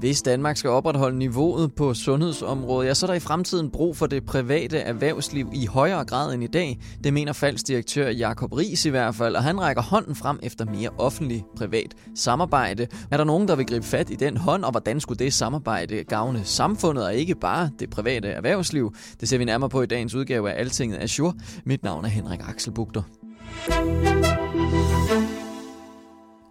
Hvis Danmark skal opretholde niveauet på sundhedsområdet, ja, så er der i fremtiden brug for det private erhvervsliv i højere grad end i dag. Det mener faldsdirektør Jakob Ries i hvert fald, og han rækker hånden frem efter mere offentlig-privat samarbejde. Er der nogen, der vil gribe fat i den hånd, og hvordan skulle det samarbejde gavne samfundet og ikke bare det private erhvervsliv? Det ser vi nærmere på i dagens udgave af Altinget Azure. Mit navn er Henrik Axelbugter.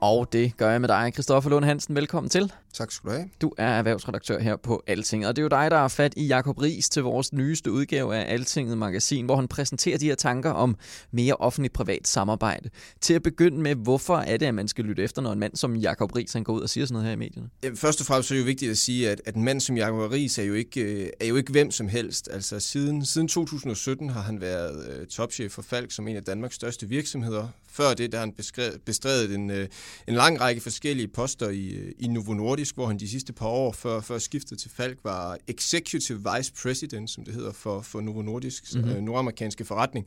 Og det gør jeg med dig, Christoffer Lund Hansen. Velkommen til. Tak skal du have. Du er erhvervsredaktør her på Alting, og det er jo dig, der har fat i Jakob Ries til vores nyeste udgave af Altinget magasin, hvor han præsenterer de her tanker om mere offentlig-privat samarbejde. Til at begynde med, hvorfor er det, at man skal lytte efter, når en mand som Jakob Ries han går ud og siger sådan noget her i medierne? Først og fremmest er det jo vigtigt at sige, at, at en mand som Jakob Ries er jo ikke, øh, er jo ikke hvem som helst. Altså siden, siden 2017 har han været uh, topchef for Falk som en af Danmarks største virksomheder. Før det, der han bestredet en, uh, en lang række forskellige poster i, i Novo Nordisk, hvor han de sidste par år før, før skiftet til Falk var Executive Vice President, som det hedder for, for Novo Nordisk, mm-hmm. øh, nordamerikanske forretning.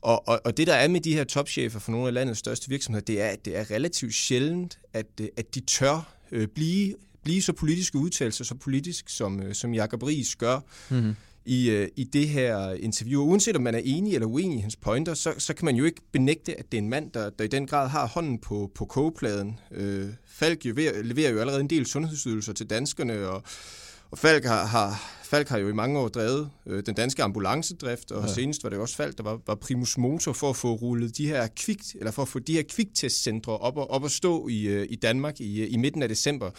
Og, og, og det, der er med de her topchefer for nogle af landets største virksomheder, det er, at det er relativt sjældent, at, at de tør øh, blive, blive så politiske udtalelser, så politisk, som, øh, som Jacob Ries gør. Mm-hmm i, øh, i det her interview. Uanset om man er enig eller uenig i hans pointer, så, så kan man jo ikke benægte, at det er en mand, der, der i den grad har hånden på, på kogepladen. Øh, Falk leverer, leverer jo allerede en del sundhedsydelser til danskerne, og, og Falk har, har, Falk har jo i mange år drevet øh, den danske ambulancedrift, og ja. senest var det også Falk, der var, var primus motor for at få rullet de her kvik, eller for at få de her kviktestcentre op og, op at stå i, øh, i Danmark i, i midten af december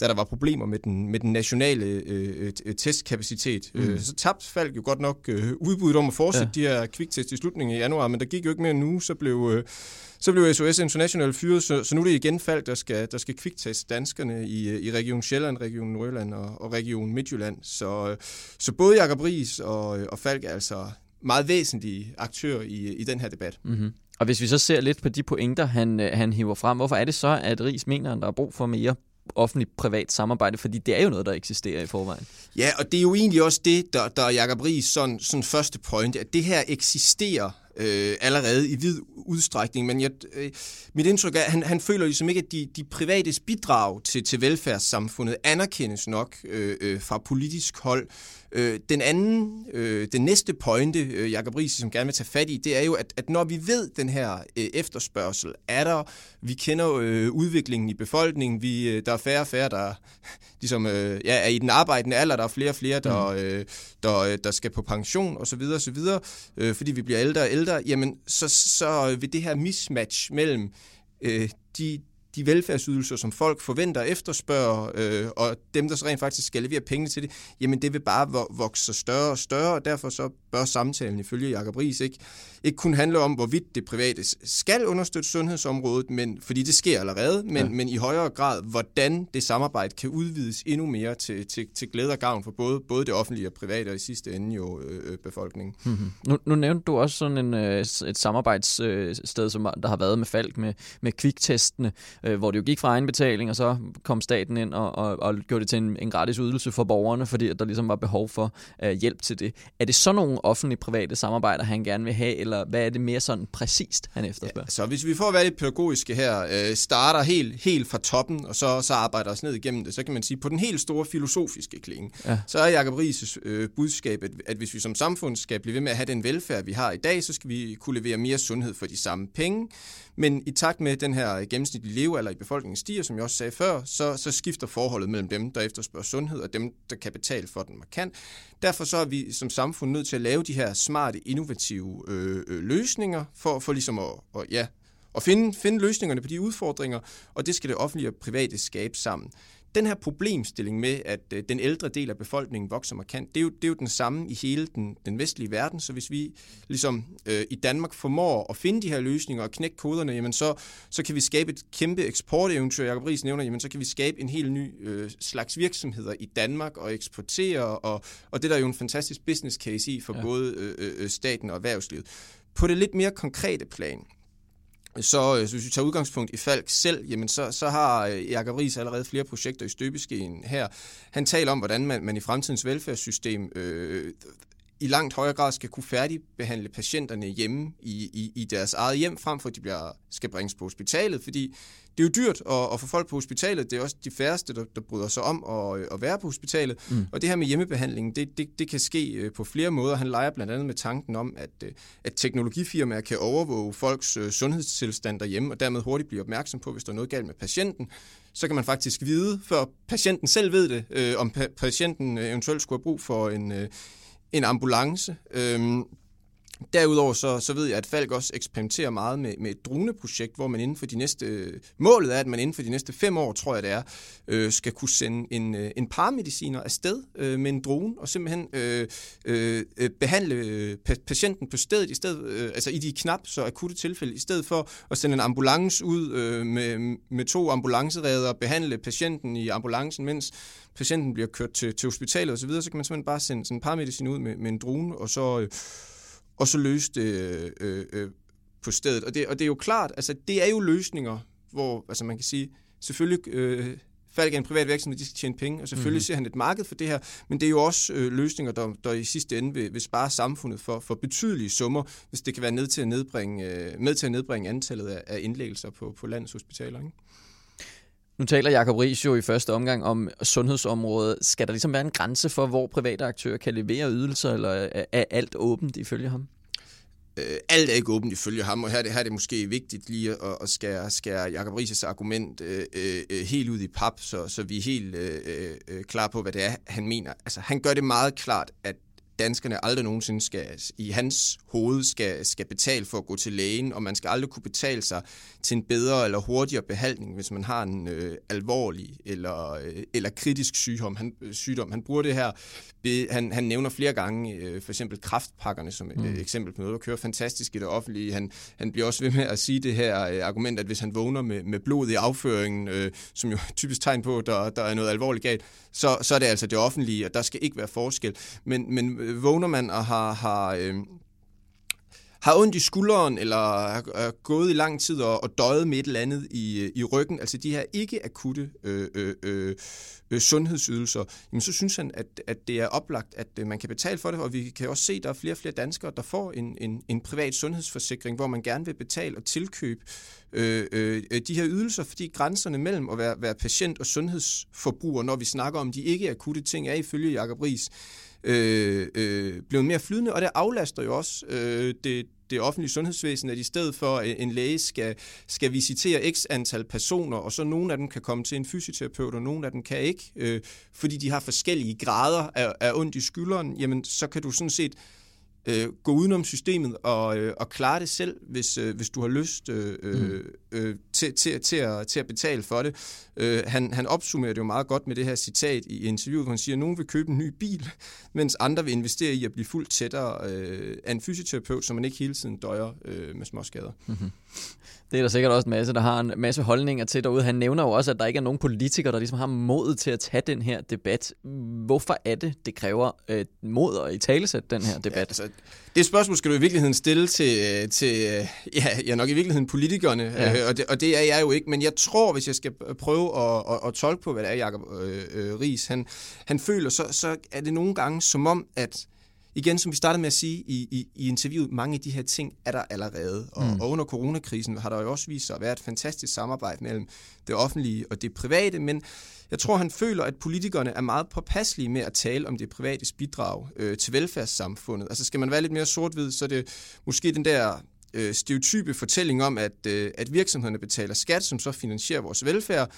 da der var problemer med den, med den nationale øh, øh testkapacitet. Mm. Øh, så tabte Falk jo godt nok øh, udbuddet om at fortsætte ja. de her kviktest i slutningen af januar, men der gik jo ikke mere nu, så blev, øh, så blev SOS International fyret, så, så nu er det igen Falk, der skal, der skal kvikteste danskerne i, øh, i Region Sjælland, Region Nordjylland og, og Region Midtjylland. Så, øh, så både Jakob Ries og, og Falk er altså meget væsentlige aktører i, i den her debat. Mm-hmm. Og hvis vi så ser lidt på de pointer, han, han hiver frem, hvorfor er det så, at Ries mener, at der er brug for mere offentlig-privat samarbejde, fordi det er jo noget, der eksisterer i forvejen. Ja, og det er jo egentlig også det, der, der er Jacob Ries sådan, sådan første point, at det her eksisterer øh, allerede i vid udstrækning, men jeg, øh, mit indtryk er, at han, han føler ligesom ikke, at de, de privates bidrag til, til velfærdssamfundet anerkendes nok øh, øh, fra politisk hold. Øh, den anden, øh, den næste pointe, øh, Jacob Ries som gerne vil tage fat i, det er jo, at, at når vi ved den her øh, efterspørgsel, er der, vi kender øh, udviklingen i befolkningen, vi, øh, der er færre og færre, der ligesom, øh, ja, er i den arbejdende alder, der er flere og flere, der, mm. øh, der, øh, der skal på pension osv., osv., øh, fordi vi bliver ældre og ældre, jamen så, så øh, vil det her mismatch mellem øh, de, de velfærdsydelser, som folk forventer og efterspørger, øh, og dem, der så rent faktisk skal levere penge til det, jamen det vil bare vokse større og større, og derfor så bør samtalen ifølge Jacob Ries ikke, ikke kun handle om, hvorvidt det private skal understøtte sundhedsområdet, men, fordi det sker allerede, men, ja. men i højere grad, hvordan det samarbejde kan udvides endnu mere til, til, til glæde og gavn for både, både det offentlige og private, og i sidste ende jo øh, øh befolkningen. Mm-hmm. Nu, nu nævnte du også sådan en, øh, et samarbejdssted, som der har været med Falk, med, med kviktestene, øh, hvor det jo gik fra egenbetaling, og så kom staten ind og, og, og gjorde det til en, en gratis ydelse for borgerne, fordi der ligesom var behov for øh, hjælp til det. Er det så nogle offentlige-private samarbejder, han gerne vil have, eller hvad er det mere sådan præcist, han efterspørger? Ja, så hvis vi får at være lidt pædagogiske her, øh, starter helt, helt fra toppen, og så, så arbejder os ned igennem det, så kan man sige, på den helt store filosofiske klinge, ja. så er Jacob Ries øh, budskab, at, at hvis vi som samfund skal blive ved med at have den velfærd, vi har i dag, så skal vi kunne levere mere sundhed for de samme penge. Men i takt med den her øh, gennemsnitlige levealder i befolkningen stiger, som jeg også sagde før, så, så skifter forholdet mellem dem, der efterspørger sundhed, og dem, der kan betale for den markant. Derfor så er vi som samfund nødt til at lave de her smarte, innovative øh, øh, løsninger, for, for ligesom at, og, ja, at finde, finde løsningerne på de udfordringer, og det skal det offentlige og private skabe sammen den her problemstilling med, at øh, den ældre del af befolkningen vokser markant, det er jo, det er jo den samme i hele den, den vestlige verden. Så hvis vi ligesom øh, i Danmark formår at finde de her løsninger og knække koderne, jamen så, så kan vi skabe et kæmpe eksporteventyr. Jacob Ries nævner, jamen så kan vi skabe en helt ny øh, slags virksomheder i Danmark og eksportere, og, og det der er jo en fantastisk business case i for ja. både øh, øh, staten og erhvervslivet. På det lidt mere konkrete plan, så, øh, så hvis vi tager udgangspunkt i Falk selv, jamen så, så har øh, Jacob Ries allerede flere projekter i støbeskeen her. Han taler om, hvordan man, man i fremtidens velfærdssystem øh, i langt højere grad skal kunne færdigbehandle patienterne hjemme i, i, i deres eget hjem, frem for at de bliver, skal bringes på hospitalet, fordi det er jo dyrt at, at få folk på hospitalet. Det er også de færreste, der, der bryder sig om at, at være på hospitalet. Mm. Og det her med hjemmebehandling, det, det, det kan ske øh, på flere måder. Han leger blandt andet med tanken om, at, øh, at teknologifirmaer kan overvåge folks øh, sundhedstilstand derhjemme, og dermed hurtigt blive opmærksom på, hvis der er noget galt med patienten. Så kan man faktisk vide, før patienten selv ved det, øh, om pa- patienten eventuelt skulle have brug for en, øh, en ambulance. Øh, Derudover så, så ved jeg, at Falk også eksperimenterer meget med, med et droneprojekt, hvor man inden for de næste... Målet er, at man inden for de næste fem år, tror jeg det er, øh, skal kunne sende en, øh, en paramediciner afsted øh, med en drone, og simpelthen øh, øh, øh behandle øh, patienten på stedet, i stedet, øh, altså i de knap så akutte tilfælde, i stedet for at sende en ambulance ud øh, med, med to ambulanceredder og behandle patienten i ambulancen, mens patienten bliver kørt til, til hospitalet osv., så, videre, så kan man simpelthen bare sende sådan en paramedicin ud med, med en drone, og så... Øh, og så løse det øh, øh, på stedet. Og det, og det er jo klart, altså det er jo løsninger, hvor altså man kan sige, selvfølgelig øh, Falk er en privat virksomhed, de skal tjene penge, og selvfølgelig mm-hmm. ser han et marked for det her, men det er jo også øh, løsninger, der, der i sidste ende vil, vil spare samfundet for, for betydelige summer, hvis det kan være ned til at nedbringe, øh, med til at nedbringe antallet af, af indlæggelser på, på landets hospitaler. Ikke? Nu taler Jacob Ries jo i første omgang om sundhedsområdet. Skal der ligesom være en grænse for, hvor private aktører kan levere ydelser, eller er alt åbent ifølge ham? Øh, alt er ikke åbent ifølge ham, og her, her er det måske vigtigt lige at, at skære, skære Jacob Rises argument øh, øh, helt ud i pap, så, så vi er helt øh, øh, øh, klar på, hvad det er, han mener. Altså, han gør det meget klart, at danskerne aldrig nogensinde skal, i hans hoved skal, skal betale for at gå til lægen, og man skal aldrig kunne betale sig til en bedre eller hurtigere behandling, hvis man har en øh, alvorlig eller, øh, eller kritisk sygdom. Han, øh, sygdom. han bruger det her, be, han, han nævner flere gange øh, for eksempel kraftpakkerne som et mm. øh, eksempel på noget, der kører fantastisk i det offentlige. Han, han bliver også ved med at sige det her øh, argument, at hvis han vågner med, med blod i afføringen, øh, som jo typisk tegn på, at der, der er noget alvorligt galt, så, så er det altså det offentlige, og der skal ikke være forskel. Men, men øh, vågner man og har, har øh, har ondt i skulderen, eller er gået i lang tid og, og døjet med et eller andet i, øh, i ryggen, altså de her ikke-akutte øh, øh, øh, øh, sundhedsydelser, jamen så synes han, at, at det er oplagt, at øh, man kan betale for det, og vi kan også se, at der er flere og flere danskere, der får en, en, en privat sundhedsforsikring, hvor man gerne vil betale og tilkøbe øh, øh, de her ydelser, fordi grænserne mellem at være, være patient og sundhedsforbruger, når vi snakker om de ikke-akutte ting, er ifølge Jacob Ries, øh, øh, blevet mere flydende, og det aflaster jo også øh, det, det offentlige sundhedsvæsen, at i stedet for at en læge skal, skal visitere x antal personer, og så nogle af dem kan komme til en fysioterapeut, og nogle af dem kan ikke, øh, fordi de har forskellige grader af, af ondt i skulderen, jamen så kan du sådan set øh, gå udenom systemet og, øh, og klare det selv, hvis, øh, hvis du har lyst øh, øh mm øh, til, til, til, at, til at betale for det. Øh, han, han opsummerer det jo meget godt med det her citat i interviewet, hvor han siger, at nogen vil købe en ny bil, mens andre vil investere i at blive fuldt tættere øh, af en fysioterapeut, så man ikke hele tiden døjer øh, med småskader. Mm-hmm. Det er der sikkert også en masse, der har en masse holdninger til derude. Han nævner jo også, at der ikke er nogen politikere, der ligesom har mod til at tage den her debat. Hvorfor er det, det kræver øh, mod at i talesætte den her debat? Ja, altså, det spørgsmål skal du i virkeligheden stille til, øh, til øh, ja, ja, nok i virkeligheden politikerne, ja. Og, det, og det er jeg jo ikke, men jeg tror, hvis jeg skal prøve at, at, at tolke på, hvad det er, Jacob øh, øh, Ries, han, han føler, så, så er det nogle gange som om, at igen, som vi startede med at sige i, i, i interviewet, mange af de her ting er der allerede. Og, mm. og under coronakrisen har der jo også vist sig at være et fantastisk samarbejde mellem det offentlige og det private, men jeg tror, han føler, at politikerne er meget påpasselige med at tale om det privates bidrag øh, til velfærdssamfundet. Altså skal man være lidt mere sort-hvid, så er det måske den der øh, stereotype fortælling om, at, øh, at virksomhederne betaler skat, som så finansierer vores velfærd,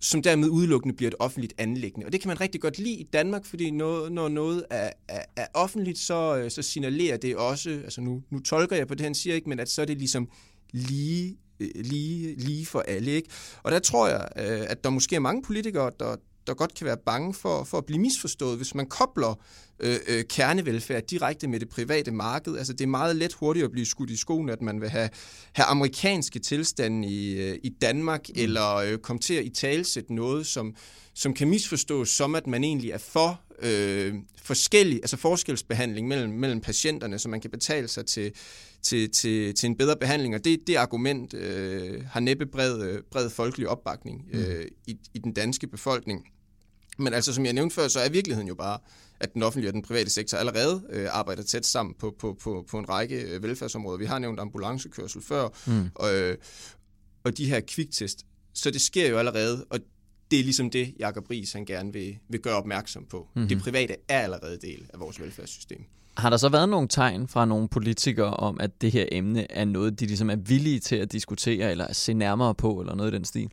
som dermed udelukkende bliver et offentligt anlæggende. Og det kan man rigtig godt lide i Danmark, fordi når, når noget er, er, er offentligt, så, øh, så signalerer det også, altså nu, nu tolker jeg på det, han siger ikke, men at så er det ligesom lige øh, lige, lige for alle. Ikke? Og der tror jeg, øh, at der måske er mange politikere, der, der godt kan være bange for, for at blive misforstået, hvis man kobler øh, øh, kernevelfærd direkte med det private marked. Altså det er meget let hurtigt at blive skudt i skoen, at man vil have, have amerikanske tilstande i, øh, i Danmark, mm. eller øh, komme til at i talsætte noget, som, som kan misforstås som, at man egentlig er for øh, forskellig, altså forskelsbehandling mellem, mellem patienterne, så man kan betale sig til, til, til, til en bedre behandling. Og det, det argument øh, har næppe bred, øh, bred folkelig opbakning mm. øh, i, i den danske befolkning. Men altså, som jeg nævnte før, så er virkeligheden jo bare, at den offentlige og den private sektor allerede øh, arbejder tæt sammen på, på, på, på en række øh, velfærdsområder. Vi har nævnt ambulancekørsel før, mm. og, øh, og de her kviktest. Så det sker jo allerede, og det er ligesom det, Jacob Ries han gerne vil, vil gøre opmærksom på. Mm-hmm. Det private er allerede del af vores velfærdssystem. Har der så været nogle tegn fra nogle politikere om, at det her emne er noget, de ligesom er villige til at diskutere, eller at se nærmere på, eller noget i den stil?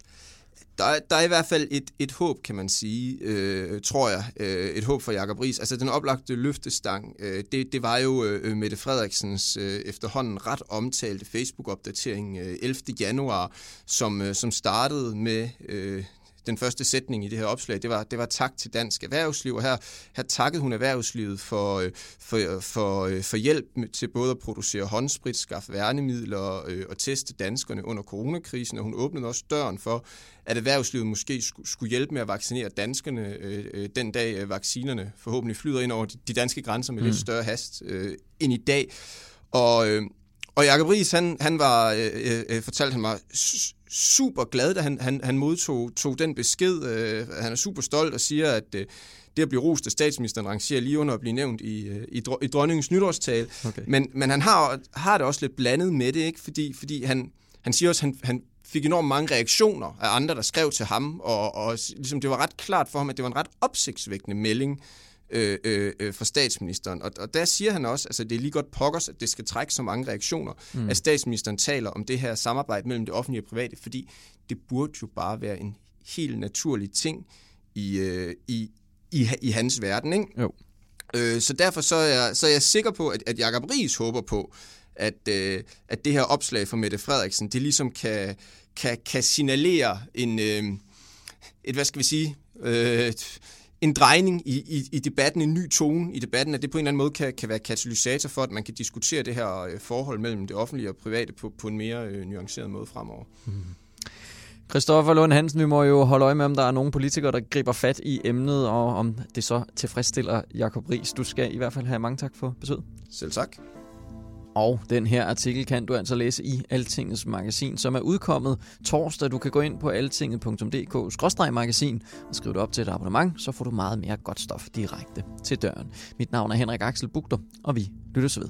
Der er, der er i hvert fald et, et håb, kan man sige, øh, tror jeg. Øh, et håb for Jacob Ries. Altså den oplagte løftestang, øh, det, det var jo øh, Mette Frederiksens øh, efterhånden ret omtalte Facebook-opdatering øh, 11. januar, som, øh, som startede med øh, den første sætning i det her opslag, det var, det var tak til dansk erhvervsliv, og her, her takkede hun erhvervslivet for, øh, for, for, øh, for hjælp til både at producere håndsprit, skaffe værnemidler og, øh, og teste danskerne under coronakrisen, og hun åbnede også døren for, at erhvervslivet måske skulle hjælpe med at vaccinere danskerne øh, den dag vaccinerne forhåbentlig flyder ind over de danske grænser med mm. lidt større hast øh, end i dag. Og, øh, og Jacob Ries, han, han var, øh, øh, fortalte han mig, super glad, da han, han, han modtog tog den besked. Øh, han er super stolt og siger, at øh, det at blive rost af statsministeren rangerer lige under at blive nævnt i, øh, i, i dronningens nytårstal. Okay. Men, men han har, har det også lidt blandet med det, ikke? fordi, fordi han, han siger også, at han, han fik enormt mange reaktioner af andre, der skrev til ham, og, og ligesom det var ret klart for ham, at det var en ret opsigtsvækkende melding, øh, øh, øh, for statsministeren. Og, og der siger han også, altså det er lige godt pokkers, at det skal trække så mange reaktioner, mm. at statsministeren taler om det her samarbejde mellem det offentlige og private, fordi det burde jo bare være en helt naturlig ting i, øh, i, i, i hans verden. Ikke? Jo. Øh, så derfor så er, jeg, så er jeg sikker på, at, at Jacob Ries håber på, at, øh, at det her opslag fra Mette Frederiksen, det ligesom kan, kan, kan signalere en, øh, et, hvad skal vi sige, øh, en drejning i, i, i debatten, en ny tone i debatten, at det på en eller anden måde kan, kan være katalysator for, at man kan diskutere det her øh, forhold mellem det offentlige og private på, på en mere øh, nuanceret måde fremover. Mm. Christoffer Lund Hansen, vi må jo holde øje med, om der er nogle politikere, der griber fat i emnet, og om det så tilfredsstiller Jakob Ries. Du skal i hvert fald have mange tak for besøget. Selv tak. Og den her artikel kan du altså læse i Altingets magasin, som er udkommet torsdag. Du kan gå ind på altinget.dk-magasin og skrive dig op til et abonnement, så får du meget mere godt stof direkte til døren. Mit navn er Henrik Axel Bugter, og vi lyttes ved.